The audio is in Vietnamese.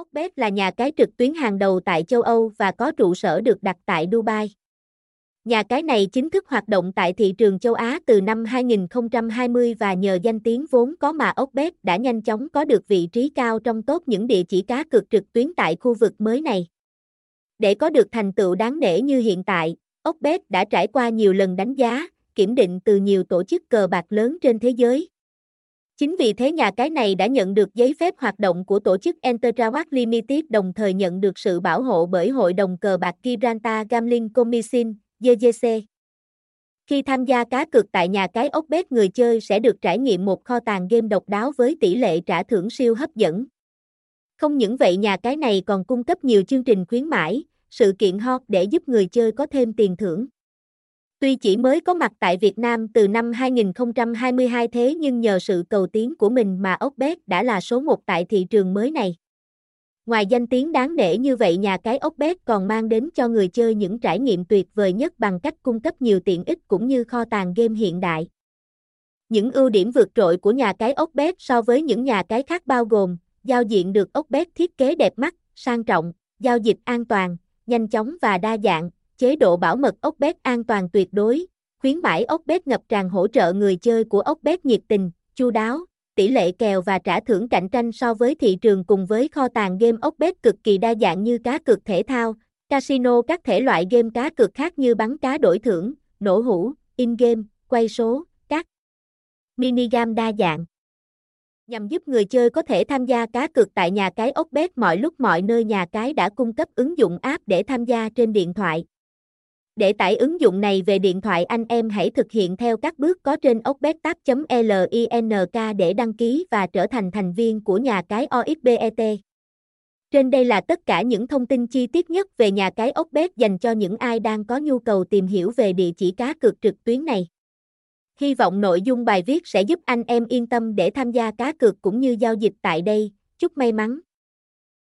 Oxbet là nhà cái trực tuyến hàng đầu tại châu Âu và có trụ sở được đặt tại Dubai. Nhà cái này chính thức hoạt động tại thị trường châu Á từ năm 2020 và nhờ danh tiếng vốn có mà Oxbet đã nhanh chóng có được vị trí cao trong top những địa chỉ cá cược trực tuyến tại khu vực mới này. Để có được thành tựu đáng nể như hiện tại, Oxbet đã trải qua nhiều lần đánh giá, kiểm định từ nhiều tổ chức cờ bạc lớn trên thế giới. Chính vì thế nhà cái này đã nhận được giấy phép hoạt động của tổ chức Entertrawatt Limited đồng thời nhận được sự bảo hộ bởi Hội đồng cờ bạc Gibraltar Gambling Commission, GGC. Khi tham gia cá cược tại nhà cái ốc bếp người chơi sẽ được trải nghiệm một kho tàng game độc đáo với tỷ lệ trả thưởng siêu hấp dẫn. Không những vậy nhà cái này còn cung cấp nhiều chương trình khuyến mãi, sự kiện hot để giúp người chơi có thêm tiền thưởng. Tuy chỉ mới có mặt tại Việt Nam từ năm 2022 thế nhưng nhờ sự cầu tiến của mình mà Ocbet đã là số một tại thị trường mới này. Ngoài danh tiếng đáng nể như vậy nhà cái Ocbet còn mang đến cho người chơi những trải nghiệm tuyệt vời nhất bằng cách cung cấp nhiều tiện ích cũng như kho tàng game hiện đại. Những ưu điểm vượt trội của nhà cái Ocbet so với những nhà cái khác bao gồm giao diện được Ocbet thiết kế đẹp mắt, sang trọng, giao dịch an toàn, nhanh chóng và đa dạng, chế độ bảo mật ốc bét an toàn tuyệt đối, khuyến mãi ốc bét ngập tràn hỗ trợ người chơi của ốc bét nhiệt tình, chu đáo, tỷ lệ kèo và trả thưởng cạnh tranh so với thị trường cùng với kho tàng game ốc bét cực kỳ đa dạng như cá cược thể thao, casino các thể loại game cá cược khác như bắn cá đổi thưởng, nổ hũ, in-game, quay số, các mini game đa dạng. Nhằm giúp người chơi có thể tham gia cá cược tại nhà cái ốc bét mọi lúc mọi nơi nhà cái đã cung cấp ứng dụng app để tham gia trên điện thoại. Để tải ứng dụng này về điện thoại anh em hãy thực hiện theo các bước có trên okbettap.link để đăng ký và trở thành thành viên của nhà cái OXBET. Trên đây là tất cả những thông tin chi tiết nhất về nhà cái Ocbet dành cho những ai đang có nhu cầu tìm hiểu về địa chỉ cá cược trực tuyến này. Hy vọng nội dung bài viết sẽ giúp anh em yên tâm để tham gia cá cược cũng như giao dịch tại đây. Chúc may mắn!